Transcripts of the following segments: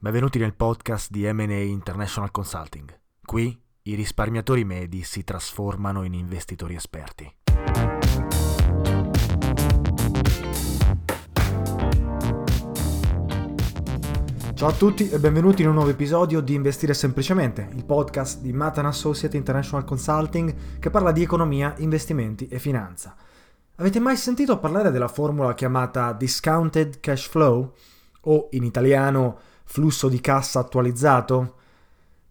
Benvenuti nel podcast di M&A International Consulting. Qui i risparmiatori medi si trasformano in investitori esperti. Ciao a tutti e benvenuti in un nuovo episodio di Investire Semplicemente, il podcast di Matan Associate International Consulting che parla di economia, investimenti e finanza. Avete mai sentito parlare della formula chiamata Discounted Cash Flow o in italiano flusso di cassa attualizzato?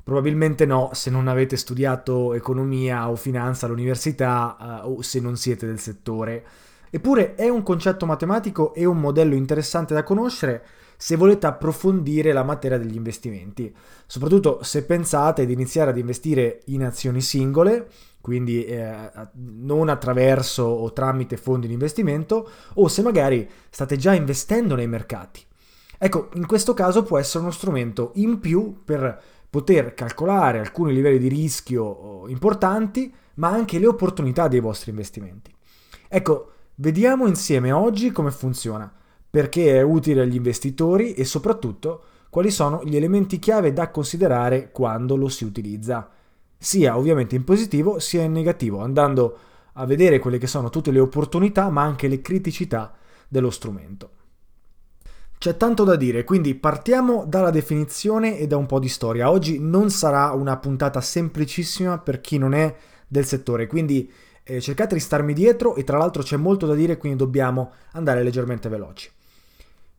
Probabilmente no se non avete studiato economia o finanza all'università uh, o se non siete del settore. Eppure è un concetto matematico e un modello interessante da conoscere se volete approfondire la materia degli investimenti, soprattutto se pensate di iniziare ad investire in azioni singole, quindi eh, non attraverso o tramite fondi di investimento, o se magari state già investendo nei mercati. Ecco, in questo caso può essere uno strumento in più per poter calcolare alcuni livelli di rischio oh, importanti, ma anche le opportunità dei vostri investimenti. Ecco, vediamo insieme oggi come funziona, perché è utile agli investitori e soprattutto quali sono gli elementi chiave da considerare quando lo si utilizza, sia ovviamente in positivo sia in negativo, andando a vedere quelle che sono tutte le opportunità ma anche le criticità dello strumento. C'è tanto da dire, quindi partiamo dalla definizione e da un po' di storia. Oggi non sarà una puntata semplicissima per chi non è del settore, quindi eh, cercate di starmi dietro e tra l'altro c'è molto da dire, quindi dobbiamo andare leggermente veloci.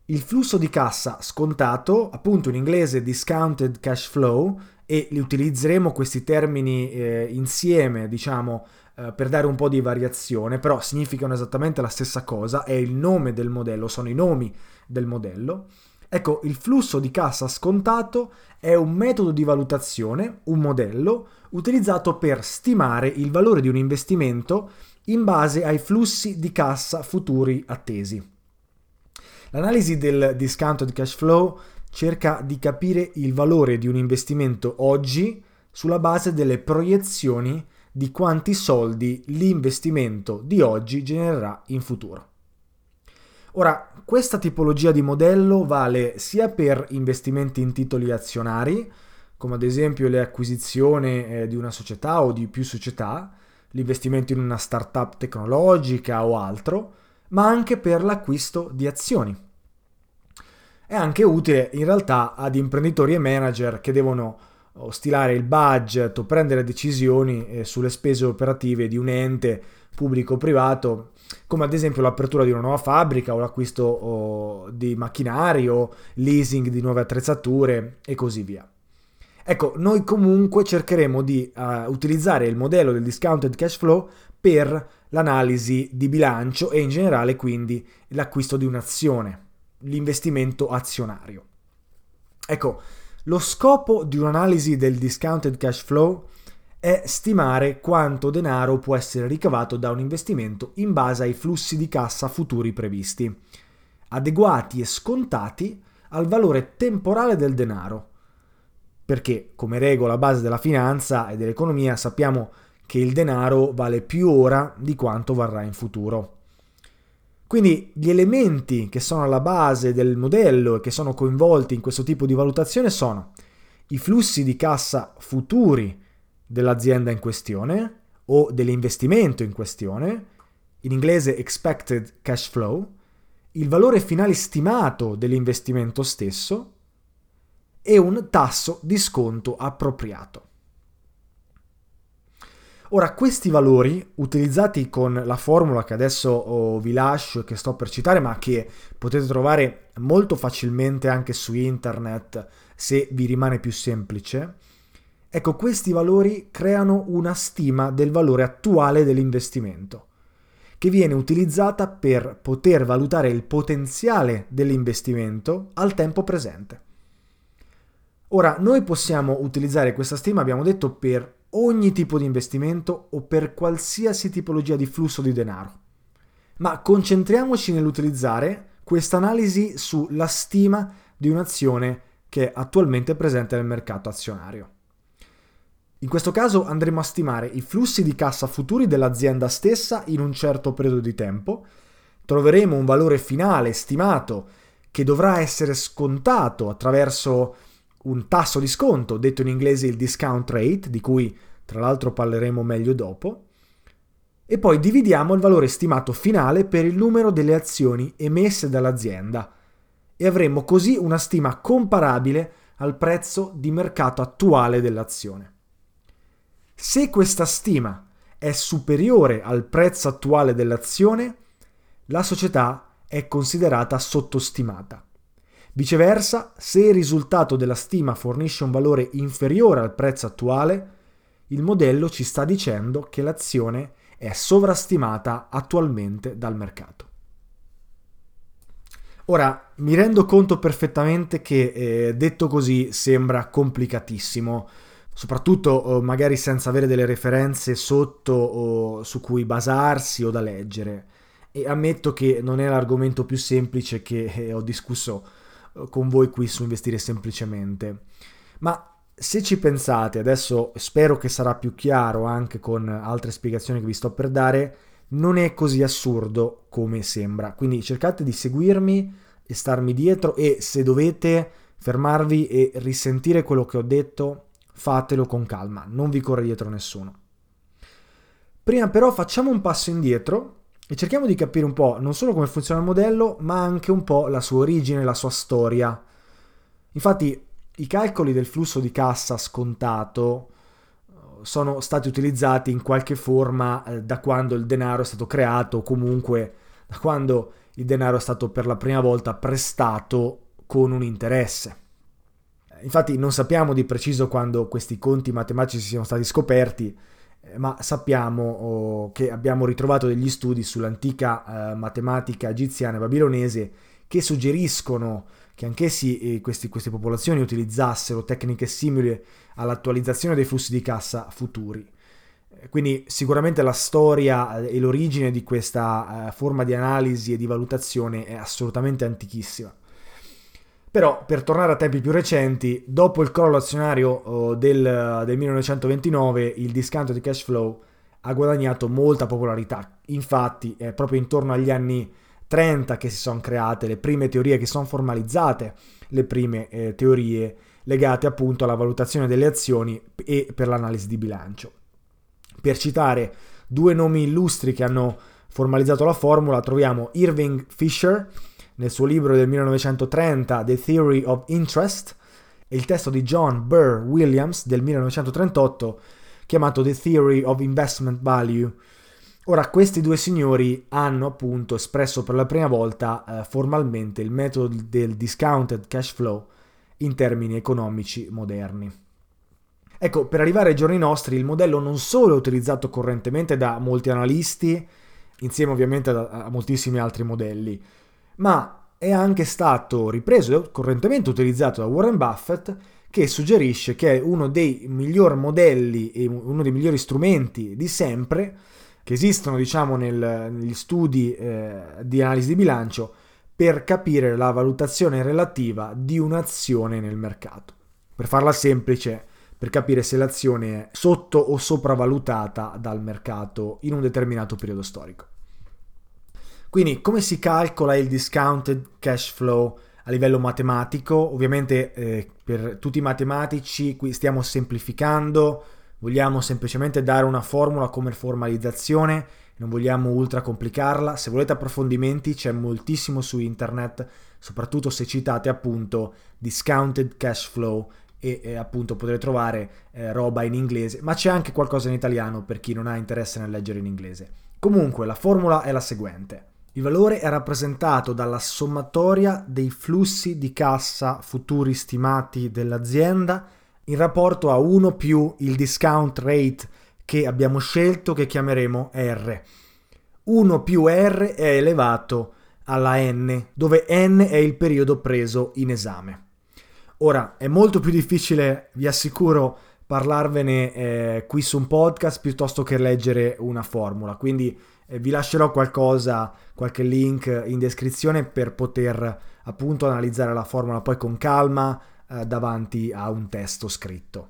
Il flusso di cassa scontato, appunto in inglese discounted cash flow, e li utilizzeremo questi termini eh, insieme, diciamo, eh, per dare un po' di variazione, però significano esattamente la stessa cosa, è il nome del modello, sono i nomi del modello. Ecco, il flusso di cassa scontato è un metodo di valutazione, un modello, utilizzato per stimare il valore di un investimento in base ai flussi di cassa futuri attesi. L'analisi del discounted cash flow cerca di capire il valore di un investimento oggi sulla base delle proiezioni di quanti soldi l'investimento di oggi genererà in futuro. Ora, questa tipologia di modello vale sia per investimenti in titoli azionari, come ad esempio le acquisizioni eh, di una società o di più società, l'investimento in una startup tecnologica o altro, ma anche per l'acquisto di azioni. È anche utile in realtà ad imprenditori e manager che devono stilare il budget o prendere decisioni eh, sulle spese operative di un ente pubblico o privato come ad esempio l'apertura di una nuova fabbrica o l'acquisto o, di macchinari o leasing di nuove attrezzature e così via. Ecco, noi comunque cercheremo di uh, utilizzare il modello del discounted cash flow per l'analisi di bilancio e in generale quindi l'acquisto di un'azione, l'investimento azionario. Ecco, lo scopo di un'analisi del discounted cash flow è stimare quanto denaro può essere ricavato da un investimento in base ai flussi di cassa futuri previsti, adeguati e scontati al valore temporale del denaro. Perché, come regola base della finanza e dell'economia, sappiamo che il denaro vale più ora di quanto varrà in futuro. Quindi gli elementi che sono alla base del modello e che sono coinvolti in questo tipo di valutazione sono i flussi di cassa futuri dell'azienda in questione o dell'investimento in questione, in inglese expected cash flow, il valore finale stimato dell'investimento stesso e un tasso di sconto appropriato. Ora, questi valori, utilizzati con la formula che adesso oh, vi lascio e che sto per citare, ma che potete trovare molto facilmente anche su internet se vi rimane più semplice, Ecco, questi valori creano una stima del valore attuale dell'investimento, che viene utilizzata per poter valutare il potenziale dell'investimento al tempo presente. Ora, noi possiamo utilizzare questa stima, abbiamo detto, per ogni tipo di investimento o per qualsiasi tipologia di flusso di denaro. Ma concentriamoci nell'utilizzare questa analisi sulla stima di un'azione che è attualmente presente nel mercato azionario. In questo caso andremo a stimare i flussi di cassa futuri dell'azienda stessa in un certo periodo di tempo, troveremo un valore finale stimato che dovrà essere scontato attraverso un tasso di sconto, detto in inglese il discount rate, di cui tra l'altro parleremo meglio dopo, e poi dividiamo il valore stimato finale per il numero delle azioni emesse dall'azienda e avremo così una stima comparabile al prezzo di mercato attuale dell'azione. Se questa stima è superiore al prezzo attuale dell'azione, la società è considerata sottostimata. Viceversa, se il risultato della stima fornisce un valore inferiore al prezzo attuale, il modello ci sta dicendo che l'azione è sovrastimata attualmente dal mercato. Ora, mi rendo conto perfettamente che eh, detto così sembra complicatissimo, soprattutto eh, magari senza avere delle referenze sotto o su cui basarsi o da leggere. E ammetto che non è l'argomento più semplice che eh, ho discusso con voi qui su Investire Semplicemente. Ma se ci pensate, adesso spero che sarà più chiaro anche con altre spiegazioni che vi sto per dare, non è così assurdo come sembra. Quindi cercate di seguirmi e starmi dietro e se dovete fermarvi e risentire quello che ho detto, fatelo con calma, non vi corre dietro nessuno. Prima però facciamo un passo indietro e cerchiamo di capire un po' non solo come funziona il modello, ma anche un po' la sua origine, la sua storia. Infatti i calcoli del flusso di cassa scontato eh, sono stati utilizzati in qualche forma eh, da quando il denaro è stato creato o comunque da quando il denaro è stato per la prima volta prestato con un interesse. Infatti non sappiamo di preciso quando questi conti matematici siano stati scoperti, ma sappiamo oh, che abbiamo ritrovato degli studi sull'antica eh, matematica egiziana e babilonese che suggeriscono che anch'essi eh, questi, queste popolazioni utilizzassero tecniche simili all'attualizzazione dei flussi di cassa futuri. Eh, quindi sicuramente la storia eh, e l'origine di questa uh, forma di analisi e di valutazione è assolutamente antichissima. Però, per tornare a tempi più recenti, dopo il crollo azionario oh, del, del 1929, il discount di cash flow ha guadagnato molta popolarità. Infatti, è proprio intorno agli anni 30 che si sono create le prime teorie che sono formalizzate, le prime eh, teorie legate appunto alla valutazione delle azioni e per l'analisi di bilancio. Per citare due nomi illustri che hanno formalizzato la formula, troviamo Irving Fisher, nel suo libro del 1930 The Theory of Interest e il testo di John Burr Williams del 1938 chiamato The Theory of Investment Value. Ora, questi due signori hanno appunto espresso per la prima volta eh, formalmente il metodo del discounted cash flow in termini economici moderni. Ecco, per arrivare ai giorni nostri il modello non solo è utilizzato correntemente da molti analisti, insieme ovviamente a, a moltissimi altri modelli, ma è anche stato ripreso e correntemente utilizzato da Warren Buffett che suggerisce che è uno dei migliori modelli e uno dei migliori strumenti di sempre che esistono diciamo nel, negli studi eh, di analisi di bilancio per capire la valutazione relativa di un'azione nel mercato. Per farla semplice, per capire se l'azione è sotto o sopravvalutata dal mercato in un determinato periodo storico. Quindi come si calcola il discounted cash flow a livello matematico? Ovviamente eh, per tutti i matematici qui stiamo semplificando, vogliamo semplicemente dare una formula come formalizzazione, non vogliamo ultra complicarla. Se volete approfondimenti c'è moltissimo su internet, soprattutto se citate appunto discounted cash flow e, e appunto potrete trovare eh, roba in inglese, ma c'è anche qualcosa in italiano per chi non ha interesse nel leggere in inglese. Comunque la formula è la seguente. Il valore è rappresentato dalla sommatoria dei flussi di cassa futuri stimati dell'azienda in rapporto a 1 più il discount rate che abbiamo scelto che chiameremo R. 1 più R è elevato alla n, dove n è il periodo preso in esame. Ora, è molto più difficile, vi assicuro, parlarvene eh, qui su un podcast piuttosto che leggere una formula, quindi eh, vi lascerò qualcosa, qualche link in descrizione per poter appunto analizzare la formula poi con calma eh, davanti a un testo scritto.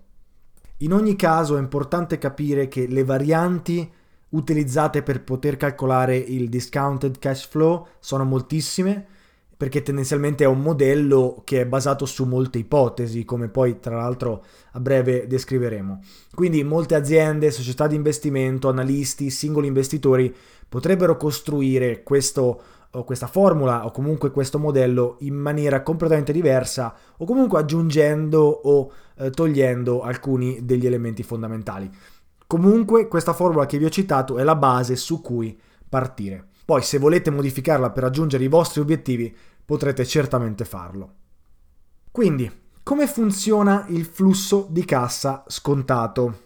In ogni caso è importante capire che le varianti utilizzate per poter calcolare il discounted cash flow sono moltissime perché tendenzialmente è un modello che è basato su molte ipotesi, come poi tra l'altro a breve descriveremo. Quindi molte aziende, società di investimento, analisti, singoli investitori potrebbero costruire questo, questa formula o comunque questo modello in maniera completamente diversa o comunque aggiungendo o eh, togliendo alcuni degli elementi fondamentali. Comunque questa formula che vi ho citato è la base su cui partire. Poi se volete modificarla per raggiungere i vostri obiettivi potrete certamente farlo. Quindi, come funziona il flusso di cassa scontato?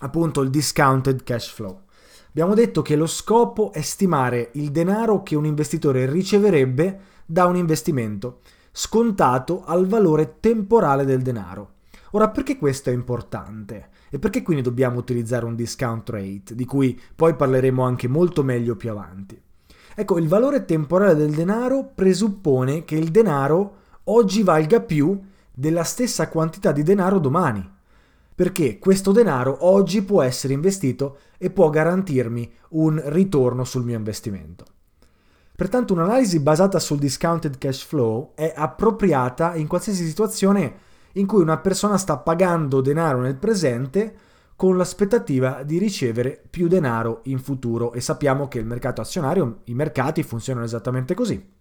Appunto il discounted cash flow. Abbiamo detto che lo scopo è stimare il denaro che un investitore riceverebbe da un investimento, scontato al valore temporale del denaro. Ora, perché questo è importante? E perché quindi dobbiamo utilizzare un discount rate, di cui poi parleremo anche molto meglio più avanti? Ecco, il valore temporale del denaro presuppone che il denaro oggi valga più della stessa quantità di denaro domani. Perché questo denaro oggi può essere investito e può garantirmi un ritorno sul mio investimento. Pertanto un'analisi basata sul discounted cash flow è appropriata in qualsiasi situazione in cui una persona sta pagando denaro nel presente con l'aspettativa di ricevere più denaro in futuro e sappiamo che il mercato azionario, i mercati funzionano esattamente così.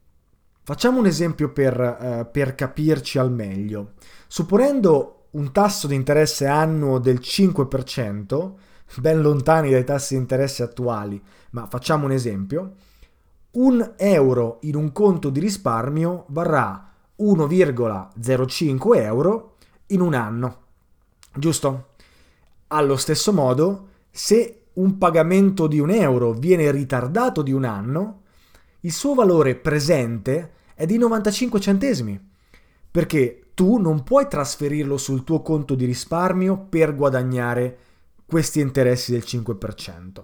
Facciamo un esempio per, eh, per capirci al meglio. Supponendo un tasso di interesse annuo del 5%, ben lontani dai tassi di interesse attuali, ma facciamo un esempio, un euro in un conto di risparmio varrà 1,05 euro in un anno. Giusto? Allo stesso modo, se un pagamento di un euro viene ritardato di un anno, il suo valore presente è di 95 centesimi, perché tu non puoi trasferirlo sul tuo conto di risparmio per guadagnare questi interessi del 5%.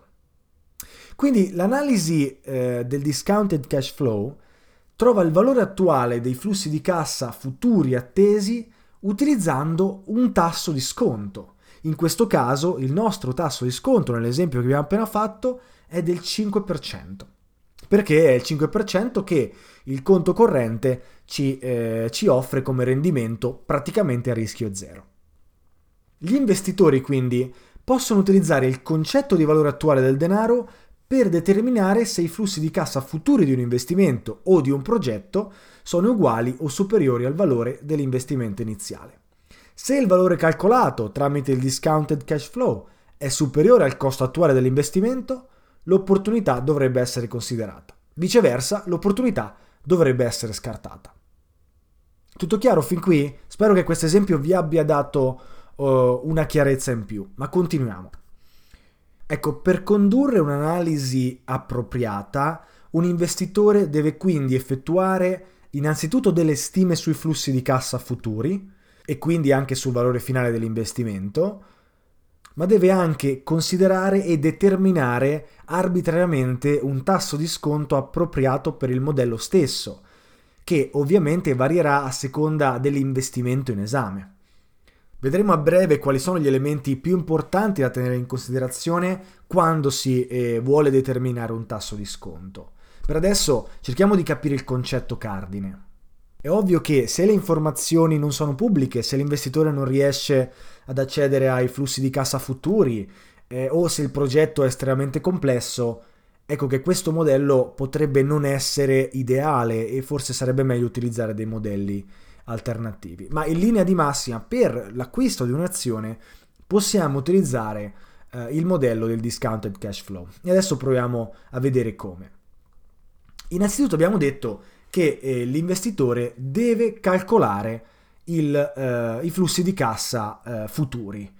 Quindi l'analisi eh, del discounted cash flow trova il valore attuale dei flussi di cassa futuri attesi utilizzando un tasso di sconto in questo caso il nostro tasso di sconto, nell'esempio che abbiamo appena fatto, è del 5%. Perché è il 5% che il conto corrente ci, eh, ci offre come rendimento praticamente a rischio zero. Gli investitori quindi possono utilizzare il concetto di valore attuale del denaro per determinare se i flussi di cassa futuri di un investimento o di un progetto sono uguali o superiori al valore dell'investimento iniziale. Se il valore calcolato tramite il discounted cash flow è superiore al costo attuale dell'investimento, l'opportunità dovrebbe essere considerata. Viceversa, l'opportunità dovrebbe essere scartata. Tutto chiaro fin qui? Spero che questo esempio vi abbia dato uh, una chiarezza in più, ma continuiamo. Ecco, per condurre un'analisi appropriata, un investitore deve quindi effettuare innanzitutto delle stime sui flussi di cassa futuri e quindi anche sul valore finale dell'investimento, ma deve anche considerare e determinare arbitrariamente un tasso di sconto appropriato per il modello stesso, che ovviamente varierà a seconda dell'investimento in esame. Vedremo a breve quali sono gli elementi più importanti da tenere in considerazione quando si eh, vuole determinare un tasso di sconto. Per adesso cerchiamo di capire il concetto cardine. È ovvio che se le informazioni non sono pubbliche, se l'investitore non riesce ad accedere ai flussi di cassa futuri eh, o se il progetto è estremamente complesso, ecco che questo modello potrebbe non essere ideale e forse sarebbe meglio utilizzare dei modelli alternativi. Ma in linea di massima, per l'acquisto di un'azione possiamo utilizzare eh, il modello del discounted cash flow. E adesso proviamo a vedere come. Innanzitutto abbiamo detto che eh, l'investitore deve calcolare il, eh, i flussi di cassa eh, futuri.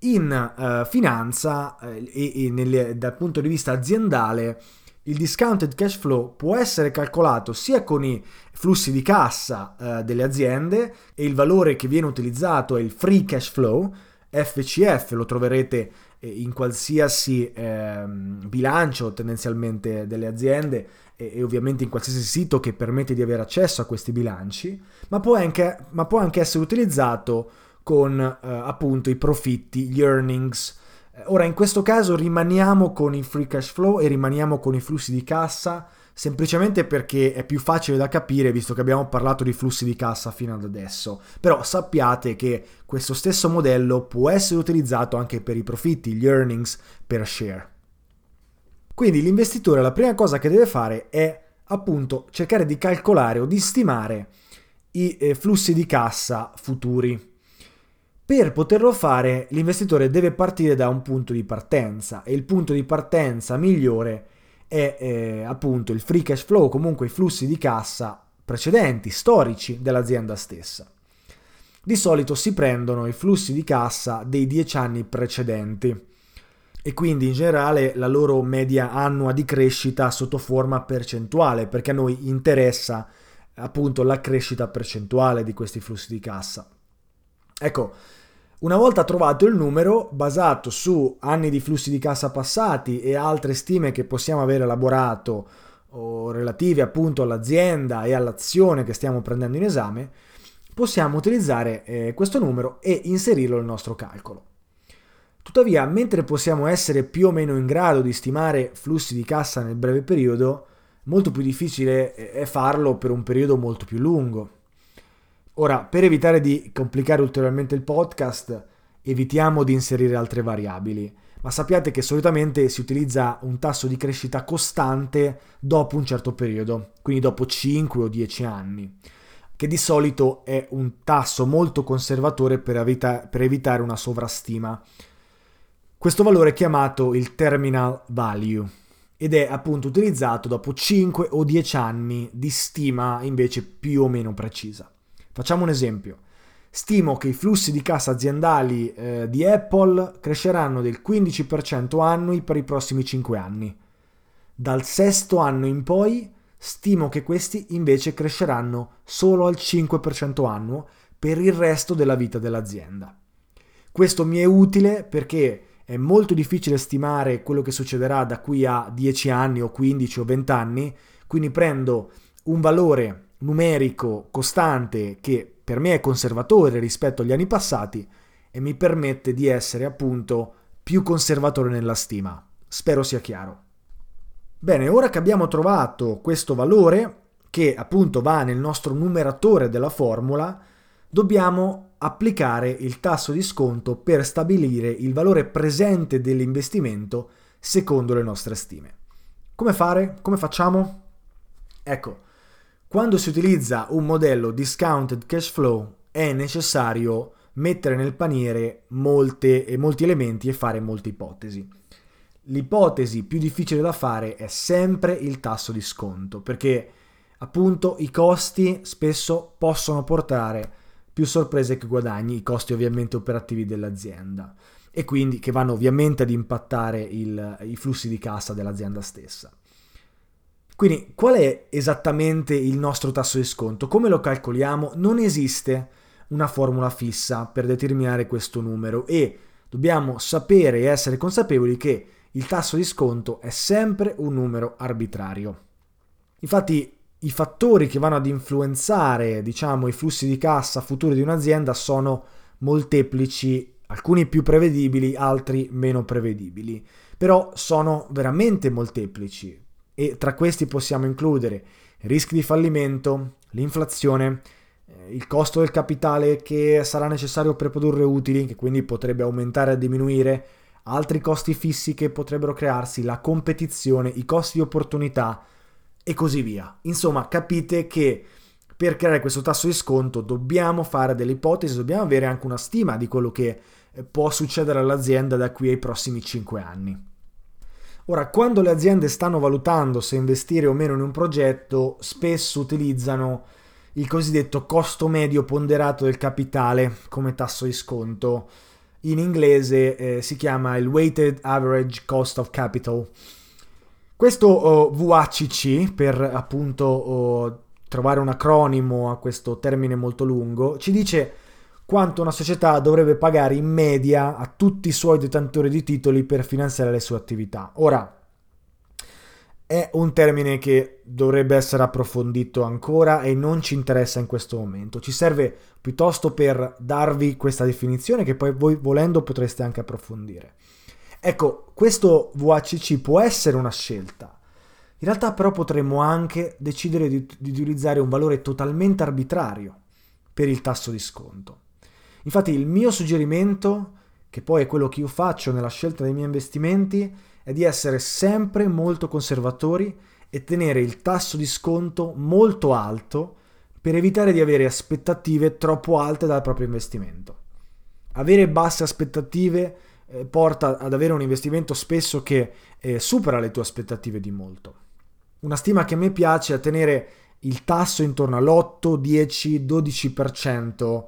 In eh, finanza e, e nelle, dal punto di vista aziendale il discounted cash flow può essere calcolato sia con i flussi di cassa eh, delle aziende e il valore che viene utilizzato è il free cash flow, FCF, lo troverete in qualsiasi eh, bilancio tendenzialmente delle aziende e, e, ovviamente in qualsiasi sito che permette di avere accesso a questi bilanci, ma può anche, ma può anche essere utilizzato con eh, appunto i profitti, gli earnings. Ora in questo caso rimaniamo con il free cash flow e rimaniamo con i flussi di cassa semplicemente perché è più facile da capire visto che abbiamo parlato di flussi di cassa fino ad adesso. Però sappiate che questo stesso modello può essere utilizzato anche per i profitti, gli earnings per share. Quindi l'investitore la prima cosa che deve fare è appunto cercare di calcolare o di stimare i eh, flussi di cassa futuri. Per poterlo fare l'investitore deve partire da un punto di partenza e il punto di partenza migliore è eh, appunto il free cash flow, comunque i flussi di cassa precedenti, storici dell'azienda stessa. Di solito si prendono i flussi di cassa dei 10 anni precedenti e quindi in generale la loro media annua di crescita sotto forma percentuale, perché a noi interessa appunto la crescita percentuale di questi flussi di cassa. Ecco, una volta trovato il numero, basato su anni di flussi di cassa passati e altre stime che possiamo aver elaborato o relative appunto all'azienda e all'azione che stiamo prendendo in esame, possiamo utilizzare eh, questo numero e inserirlo nel nostro calcolo. Tuttavia, mentre possiamo essere più o meno in grado di stimare flussi di cassa nel breve periodo, molto più difficile è farlo per un periodo molto più lungo. Ora, per evitare di complicare ulteriormente il podcast, evitiamo di inserire altre variabili, ma sappiate che solitamente si utilizza un tasso di crescita costante dopo un certo periodo, quindi dopo 5 o 10 anni, che di solito è un tasso molto conservatore per, evita- per evitare una sovrastima. Questo valore è chiamato il terminal value ed è appunto utilizzato dopo 5 o 10 anni di stima invece più o meno precisa. Facciamo un esempio. Stimo che i flussi di cassa aziendali eh, di Apple cresceranno del 15% annui per i prossimi 5 anni. Dal sesto anno in poi stimo che questi invece cresceranno solo al 5% annuo per il resto della vita dell'azienda. Questo mi è utile perché è molto difficile stimare quello che succederà da qui a 10 anni o 15 o 20 anni, quindi prendo un valore numerico costante che per me è conservatore rispetto agli anni passati e mi permette di essere appunto più conservatore nella stima. Spero sia chiaro. Bene, ora che abbiamo trovato questo valore, che appunto va nel nostro numeratore della formula, dobbiamo applicare il tasso di sconto per stabilire il valore presente dell'investimento secondo le nostre stime. Come fare? Come facciamo? Ecco, quando si utilizza un modello discounted cash flow è necessario mettere nel paniere molte, molti elementi e fare molte ipotesi. l'ipotesi più difficile da fare è sempre il tasso di sconto, perché appunto i costi spesso possono portare più sorprese che guadagni, i costi ovviamente operativi dell'azienda e quindi che vanno ovviamente ad impattare il, i flussi di cassa dell'azienda stessa. Quindi qual è esattamente il nostro tasso di sconto? Come lo calcoliamo? Non esiste una formula fissa per determinare questo numero e dobbiamo sapere e essere consapevoli che il tasso di sconto è sempre un numero arbitrario. Infatti i fattori che vanno ad influenzare, diciamo, i flussi di cassa futuri di un'azienda sono molteplici, alcuni più prevedibili, altri meno prevedibili, però sono veramente molteplici e tra questi possiamo includere rischi di fallimento, l'inflazione, eh, il costo del capitale che sarà necessario per produrre utili, che quindi potrebbe aumentare o diminuire, altri costi fissi che potrebbero crearsi, la competizione, i costi di opportunità e così via. Insomma, capite che per creare questo tasso di sconto dobbiamo fare delle ipotesi, dobbiamo avere anche una stima di quello che eh, può succedere all'azienda da qui ai prossimi 5 anni. Ora, quando le aziende stanno valutando se investire o meno in un progetto, spesso utilizzano il cosiddetto costo medio ponderato del capitale come tasso di sconto in inglese eh, si chiama il Weighted Average Cost of Capital. Questo oh, VACC, per appunto oh, trovare un acronimo a questo termine molto lungo, ci dice quanto una società dovrebbe pagare in media a tutti i suoi detentori di titoli per finanziare le sue attività. Ora, è un termine che dovrebbe essere approfondito ancora e non ci interessa in questo momento. Ci serve piuttosto per darvi questa definizione che poi voi volendo potreste anche approfondire. Ecco, questo VACC può essere una scelta. In realtà però potremmo anche decidere di, di utilizzare un valore totalmente arbitrario per il tasso di sconto. Infatti il mio suggerimento, che poi è quello che io faccio nella scelta dei miei investimenti, è di essere sempre molto conservatori e tenere il tasso di sconto molto alto per evitare di avere aspettative troppo alte dal proprio investimento. Avere basse aspettative eh, porta ad avere un investimento spesso che eh, supera le tue aspettative di molto. Una stima che a me piace è tenere il tasso intorno all'8, 10, 12%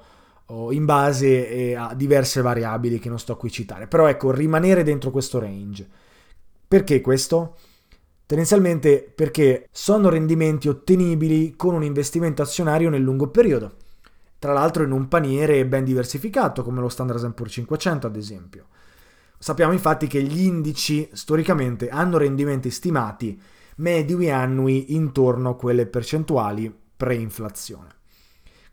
in base eh, a diverse variabili che non sto qui a citare. Però ecco, rimanere dentro questo range. Perché questo? Tendenzialmente perché sono rendimenti ottenibili con un investimento azionario nel lungo periodo, tra l'altro in un paniere ben diversificato come lo Standard Poor's 500 ad esempio. Sappiamo infatti che gli indici storicamente hanno rendimenti stimati medi annui intorno a quelle percentuali pre-inflazione.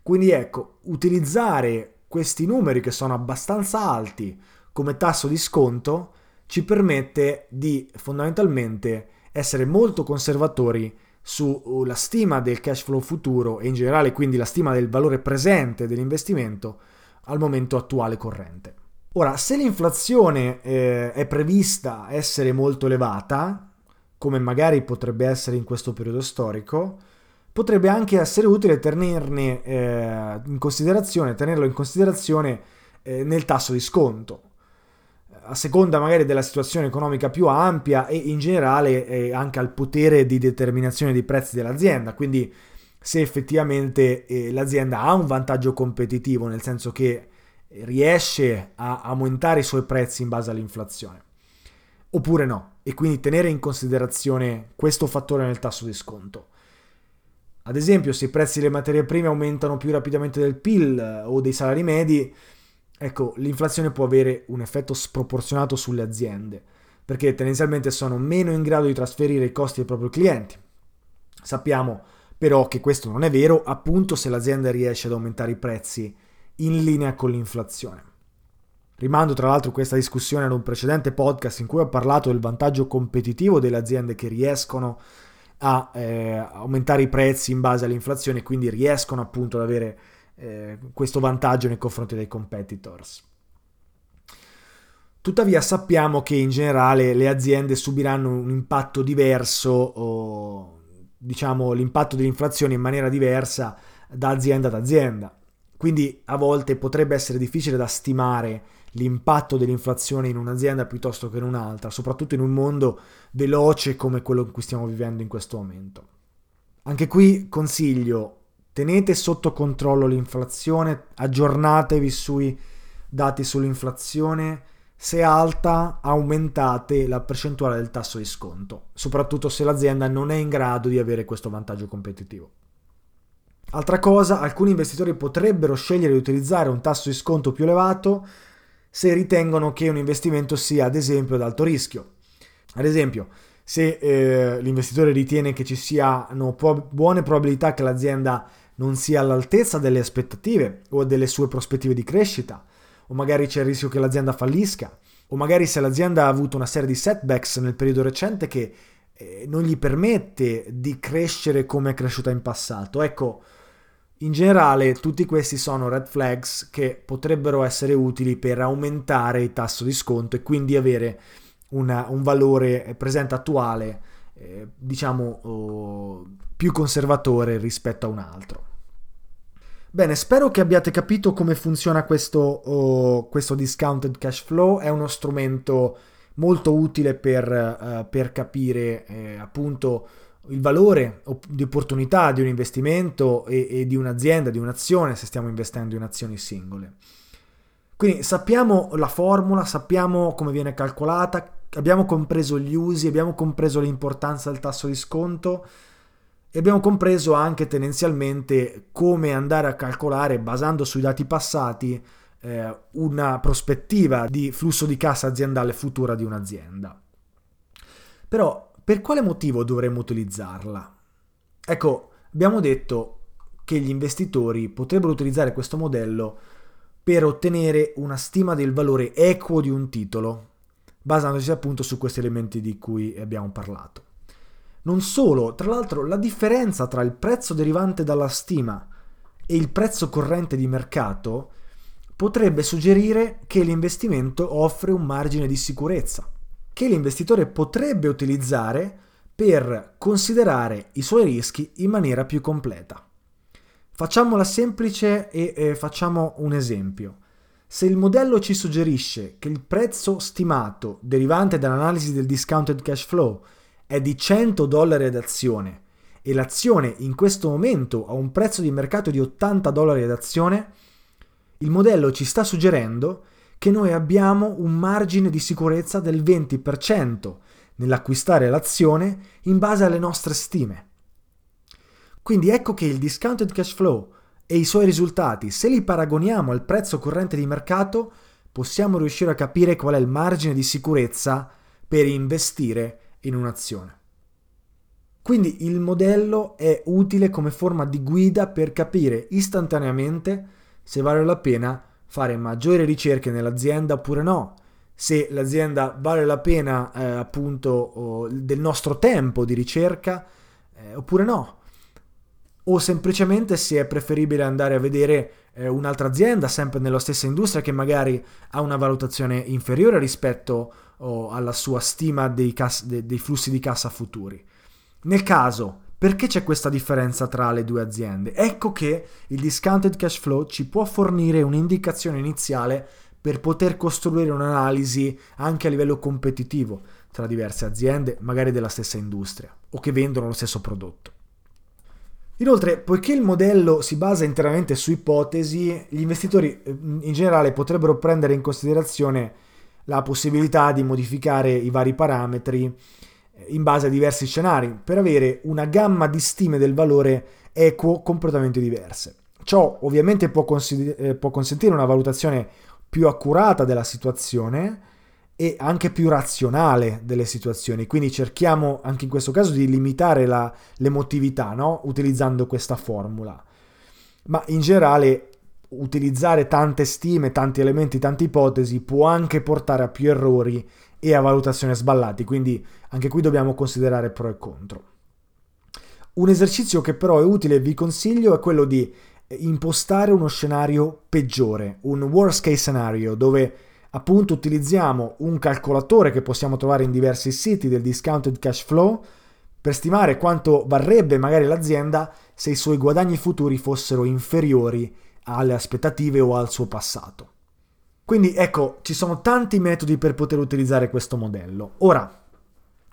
Quindi ecco, utilizzare questi numeri che sono abbastanza alti come tasso di sconto ci permette di fondamentalmente essere molto conservatori sulla stima del cash flow futuro e in generale quindi la stima del valore presente dell'investimento al momento attuale corrente. Ora, se l'inflazione eh, è prevista essere molto elevata, come magari potrebbe essere in questo periodo storico, potrebbe anche essere utile tenerne eh, in considerazione, tenerlo in considerazione eh, nel tasso di sconto a seconda magari della situazione economica più ampia e in generale eh, anche al potere di determinazione dei prezzi dell'azienda. Quindi se effettivamente eh, l'azienda ha un vantaggio competitivo, nel senso che riesce a aumentare i suoi prezzi in base all'inflazione, oppure no, e quindi tenere in considerazione questo fattore nel tasso di sconto. Ad esempio, se i prezzi delle materie prime aumentano più rapidamente del PIL eh, o dei salari medi, Ecco, l'inflazione può avere un effetto sproporzionato sulle aziende, perché tendenzialmente sono meno in grado di trasferire i costi ai propri clienti. Sappiamo però che questo non è vero appunto se l'azienda riesce ad aumentare i prezzi in linea con l'inflazione. Rimando tra l'altro questa discussione ad un precedente podcast in cui ho parlato del vantaggio competitivo delle aziende che riescono a eh, aumentare i prezzi in base all'inflazione e quindi riescono appunto ad avere eh, questo vantaggio nei confronti dei competitors. Tuttavia sappiamo che in generale le aziende subiranno un impatto diverso o diciamo l'impatto dell'inflazione in maniera diversa da azienda ad azienda. Quindi a volte potrebbe essere difficile da stimare l'impatto dell'inflazione in un'azienda piuttosto che in un'altra, soprattutto in un mondo veloce come quello in cui stiamo vivendo in questo momento. Anche qui consiglio, tenete sotto controllo l'inflazione, aggiornatevi sui dati sull'inflazione, se alta aumentate la percentuale del tasso di sconto, soprattutto se l'azienda non è in grado di avere questo vantaggio competitivo. Altra cosa, alcuni investitori potrebbero scegliere di utilizzare un tasso di sconto più elevato se ritengono che un investimento sia ad esempio ad alto rischio. Ad esempio, se eh, l'investitore ritiene che ci siano po- buone probabilità che l'azienda non sia all'altezza delle aspettative o delle sue prospettive di crescita, o magari c'è il rischio che l'azienda fallisca, o magari se l'azienda ha avuto una serie di setbacks nel periodo recente che eh, non gli permette di crescere come è cresciuta in passato. Ecco, in generale tutti questi sono red flags che potrebbero essere utili per aumentare il tasso di sconto e quindi avere una, un valore presente attuale, eh, diciamo, oh, più conservatore rispetto a un altro. Bene, spero che abbiate capito come funziona questo, oh, questo discounted cash flow, è uno strumento molto utile per, uh, per capire eh, appunto il valore di opportunità di un investimento e, e di un'azienda, di un'azione, se stiamo investendo in azioni singole. Quindi sappiamo la formula, sappiamo come viene calcolata, abbiamo compreso gli usi, abbiamo compreso l'importanza del tasso di sconto e abbiamo compreso anche tendenzialmente come andare a calcolare, basando sui dati passati, eh, una prospettiva di flusso di cassa aziendale futura di un'azienda. Però per quale motivo dovremmo utilizzarla? Ecco, abbiamo detto che gli investitori potrebbero utilizzare questo modello per ottenere una stima del valore equo di un titolo, basandosi appunto su questi elementi di cui abbiamo parlato. Non solo, tra l'altro la differenza tra il prezzo derivante dalla stima e il prezzo corrente di mercato potrebbe suggerire che l'investimento offre un margine di sicurezza che l'investitore potrebbe utilizzare per considerare i suoi rischi in maniera più completa. Facciamola semplice e eh, facciamo un esempio. Se il modello ci suggerisce che il prezzo stimato derivante dall'analisi del discounted cash flow è di 100 dollari ad azione e l'azione in questo momento ha un prezzo di mercato di 80 dollari ad azione, il modello ci sta suggerendo che noi abbiamo un margine di sicurezza del 20% nell'acquistare l'azione in base alle nostre stime. Quindi ecco che il discounted cash flow e i suoi risultati, se li paragoniamo al prezzo corrente di mercato, possiamo riuscire a capire qual è il margine di sicurezza per investire in un'azione. Quindi il modello è utile come forma di guida per capire istantaneamente se vale la pena fare maggiori ricerche nell'azienda oppure no, se l'azienda vale la pena eh, appunto del nostro tempo di ricerca eh, oppure no, o semplicemente se è preferibile andare a vedere eh, un'altra azienda sempre nella stessa industria che magari ha una valutazione inferiore rispetto oh, alla sua stima dei, de- dei flussi di cassa futuri. Nel caso perché c'è questa differenza tra le due aziende? Ecco che il discounted cash flow ci può fornire un'indicazione iniziale per poter costruire un'analisi anche a livello competitivo tra diverse aziende, magari della stessa industria o che vendono lo stesso prodotto. Inoltre, poiché il modello si basa interamente su ipotesi, gli investitori eh, in generale potrebbero prendere in considerazione la possibilità di modificare i vari parametri in base a diversi scenari per avere una gamma di stime del valore equo completamente diverse. Ciò ovviamente può, consider- eh, può consentire una valutazione più accurata della situazione e anche più razionale delle situazioni. Quindi cerchiamo anche in questo caso di limitare la, l'emotività no? utilizzando questa formula. Ma in generale utilizzare tante stime, tanti elementi, tante ipotesi può anche portare a più errori e a valutazione sballati, quindi anche qui dobbiamo considerare pro e contro. Un esercizio che però è utile e vi consiglio è quello di impostare uno scenario peggiore, un worst case scenario, dove appunto utilizziamo un calcolatore che possiamo trovare in diversi siti del discounted cash flow per stimare quanto varrebbe magari l'azienda se i suoi guadagni futuri fossero inferiori alle aspettative o al suo passato. Quindi ecco, ci sono tanti metodi per poter utilizzare questo modello. Ora,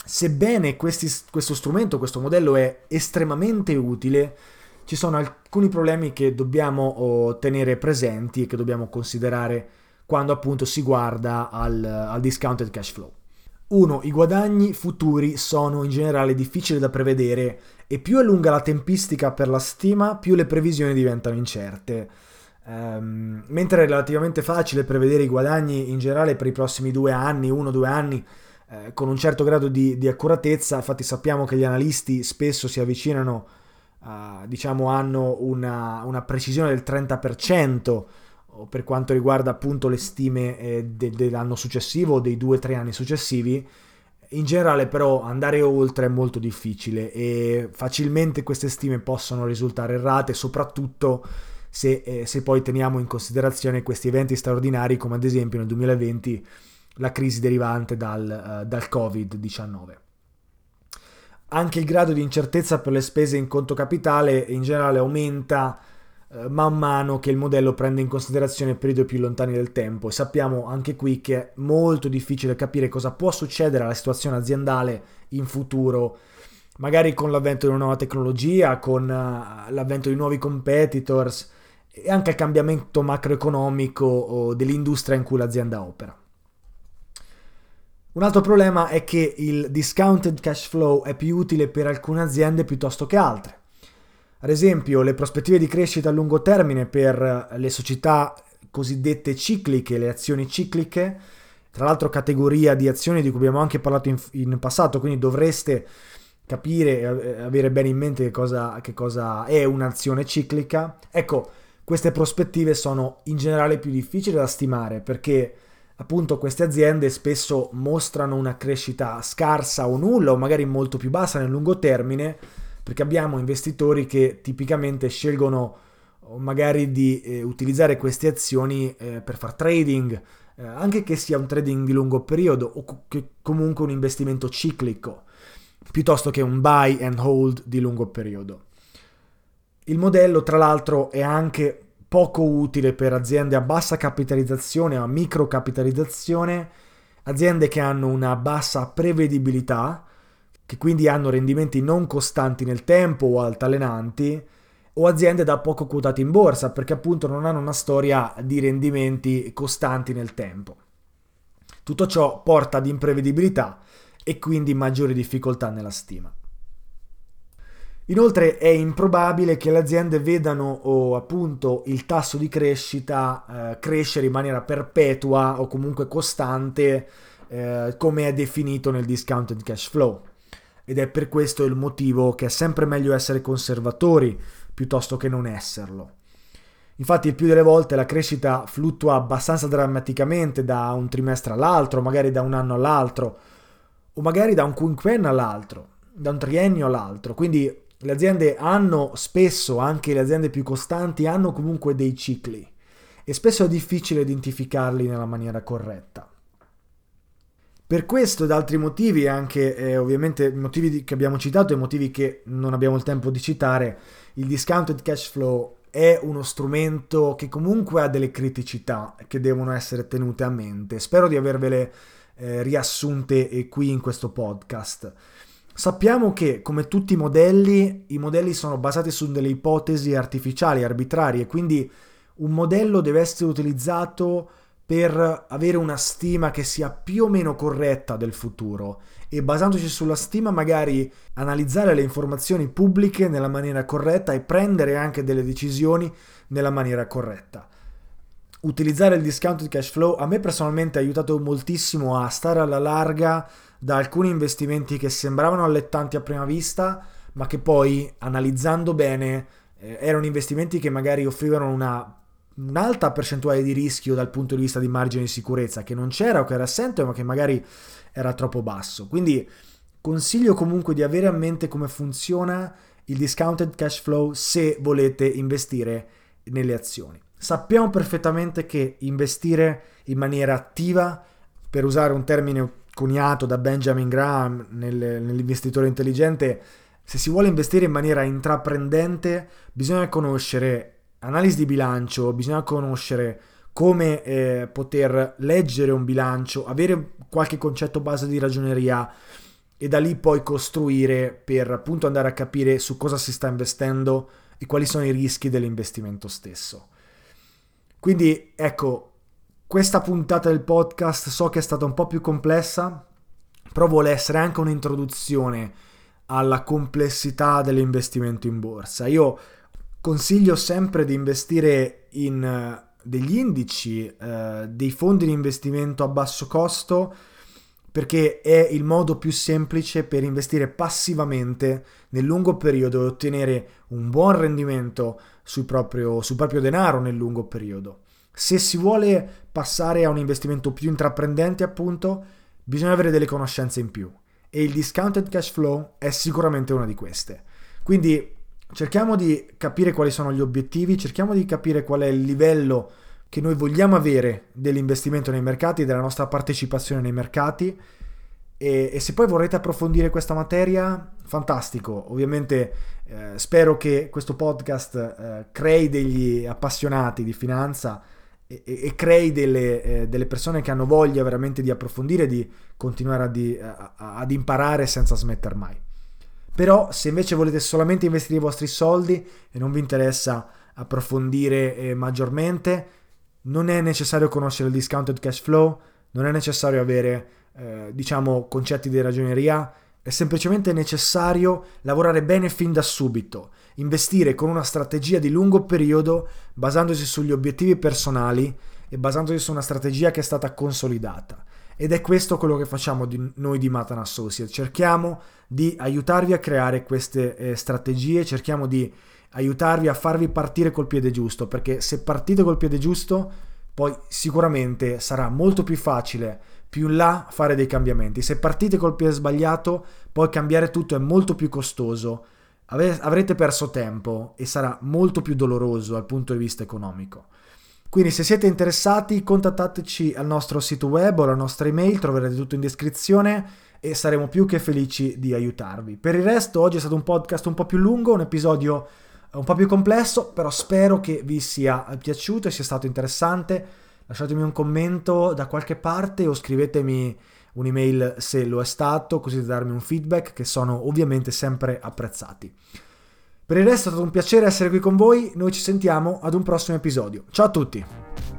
sebbene questi, questo strumento, questo modello è estremamente utile, ci sono alcuni problemi che dobbiamo oh, tenere presenti e che dobbiamo considerare quando appunto si guarda al, al discounted cash flow. Uno, I guadagni futuri sono in generale difficili da prevedere e più è lunga la tempistica per la stima, più le previsioni diventano incerte. Um, mentre è relativamente facile prevedere i guadagni in generale per i prossimi due anni, uno o due anni, eh, con un certo grado di, di, accuratezza, infatti sappiamo che gli analisti spesso si avvicinano, uh, diciamo, hanno una, una, precisione del 30% per quanto riguarda appunto le stime eh, de, dell'anno successivo o dei due o tre anni successivi. In generale però andare oltre è molto difficile e facilmente queste stime possono risultare errate, soprattutto se, eh, se poi teniamo in considerazione questi eventi straordinari come ad esempio nel 2020 la crisi derivante dal, uh, dal Covid-19. Anche il grado di incertezza per le spese in conto capitale in generale aumenta uh, man mano che il modello prende in considerazione periodi più lontani del tempo e sappiamo anche qui che è molto difficile capire cosa può succedere alla situazione aziendale in futuro magari con l'avvento di una nuova tecnologia, con uh, l'avvento di nuovi competitors e anche il cambiamento macroeconomico dell'industria in cui l'azienda opera. Un altro problema è che il discounted cash flow è più utile per alcune aziende piuttosto che altre. Ad esempio, le prospettive di crescita a lungo termine per le società cosiddette cicliche, le azioni cicliche, tra l'altro categoria di azioni di cui abbiamo anche parlato in, in passato, quindi dovreste capire e avere bene in mente che cosa, che cosa è un'azione ciclica. Ecco, queste prospettive sono in generale più difficili da stimare perché appunto queste aziende spesso mostrano una crescita scarsa o nulla o magari molto più bassa nel lungo termine perché abbiamo investitori che tipicamente scelgono magari di eh, utilizzare queste azioni eh, per far trading, eh, anche che sia un trading di lungo periodo o co- comunque un investimento ciclico, piuttosto che un buy and hold di lungo periodo. Il modello, tra l'altro, è anche poco utile per aziende a bassa capitalizzazione a microcapitalizzazione, aziende che hanno una bassa prevedibilità, che quindi hanno rendimenti non costanti nel tempo o altalenanti, o aziende da poco quotate in borsa, perché appunto non hanno una storia di rendimenti costanti nel tempo. Tutto ciò porta ad imprevedibilità e quindi maggiori difficoltà nella stima. Inoltre è improbabile che le aziende vedano oh, appunto il tasso di crescita eh, crescere in maniera perpetua o comunque costante eh, come è definito nel discounted cash flow. Ed è per questo il motivo che è sempre meglio essere conservatori piuttosto che non esserlo. Infatti il più delle volte la crescita fluttua abbastanza drammaticamente da un trimestre all'altro, magari da un anno all'altro, o magari da un quinquennio all'altro, da un triennio all'altro. Quindi le aziende hanno spesso, anche le aziende più costanti, hanno comunque dei cicli e spesso è difficile identificarli nella maniera corretta. Per questo ed altri motivi, anche eh, ovviamente motivi che abbiamo citato e motivi che non abbiamo il tempo di citare, il discounted cash flow è uno strumento che comunque ha delle criticità che devono essere tenute a mente. Spero di avervele eh, riassunte qui in questo podcast. Sappiamo che, come tutti i modelli, i modelli sono basati su delle ipotesi artificiali, arbitrarie, quindi un modello deve essere utilizzato per avere una stima che sia più o meno corretta del futuro e basandoci sulla stima magari analizzare le informazioni pubbliche nella maniera corretta e prendere anche delle decisioni nella maniera corretta. Utilizzare il discounted cash flow a me personalmente ha aiutato moltissimo a stare alla larga da alcuni investimenti che sembravano allettanti a prima vista, ma che poi, analizzando bene, eh, erano investimenti che magari offrivano una, un'alta percentuale di rischio dal punto di vista di margine di sicurezza, che non c'era o che era assente, ma che magari era troppo basso. Quindi consiglio comunque di avere a mente come funziona il discounted cash flow se volete investire nelle azioni. Sappiamo perfettamente che investire in maniera attiva, per usare un termine coniato da Benjamin Graham nel, nell'investitore intelligente, se si vuole investire in maniera intraprendente bisogna conoscere analisi di bilancio, bisogna conoscere come eh, poter leggere un bilancio, avere qualche concetto base di ragioneria e da lì poi costruire per appunto andare a capire su cosa si sta investendo e quali sono i rischi dell'investimento stesso. Quindi ecco, questa puntata del podcast so che è stata un po' più complessa, però vuole essere anche un'introduzione alla complessità dell'investimento in borsa. Io consiglio sempre di investire in eh, degli indici, eh, dei fondi di investimento a basso costo, perché è il modo più semplice per investire passivamente nel lungo periodo e ottenere un buon rendimento sul proprio, sul proprio denaro nel lungo periodo. Se si vuole passare a un investimento più intraprendente, appunto, bisogna avere delle conoscenze in più e il discounted cash flow è sicuramente una di queste. Quindi cerchiamo di capire quali sono gli obiettivi, cerchiamo di capire qual è il livello che noi vogliamo avere dell'investimento nei mercati, della nostra partecipazione nei mercati e, e se poi vorrete approfondire questa materia, fantastico. Ovviamente eh, spero che questo podcast eh, crei degli appassionati di finanza e, e crei delle, eh, delle, persone che hanno voglia veramente di approfondire, di continuare ad, ad imparare senza smettere mai. Però se invece volete solamente investire i vostri soldi e non vi interessa approfondire eh, maggiormente, non è necessario conoscere il discounted cash flow, non è necessario avere, eh, diciamo, concetti di ragioneria, è semplicemente necessario lavorare bene fin da subito, investire con una strategia di lungo periodo basandosi sugli obiettivi personali e basandosi su una strategia che è stata consolidata. Ed è questo quello che facciamo di noi di Matan Associate. Cerchiamo di aiutarvi a creare queste eh, strategie, cerchiamo di aiutarvi a farvi partire col piede giusto, perché se partite col piede giusto, poi sicuramente sarà molto più facile più in là fare dei cambiamenti. Se partite col piede sbagliato, poi cambiare tutto è molto più costoso, avrete perso tempo e sarà molto più doloroso dal punto di vista economico. Quindi se siete interessati contattateci al nostro sito web o alla nostra email, troverete tutto in descrizione e saremo più che felici di aiutarvi. Per il resto oggi è stato un podcast un po' più lungo, un episodio un po' più complesso, però spero che vi sia piaciuto e sia stato interessante. Lasciatemi un commento da qualche parte o scrivetemi un'email se lo è stato, così da darmi un feedback che sono ovviamente sempre apprezzati. Per il resto è stato un piacere essere qui con voi, noi ci sentiamo ad un prossimo episodio. Ciao a tutti!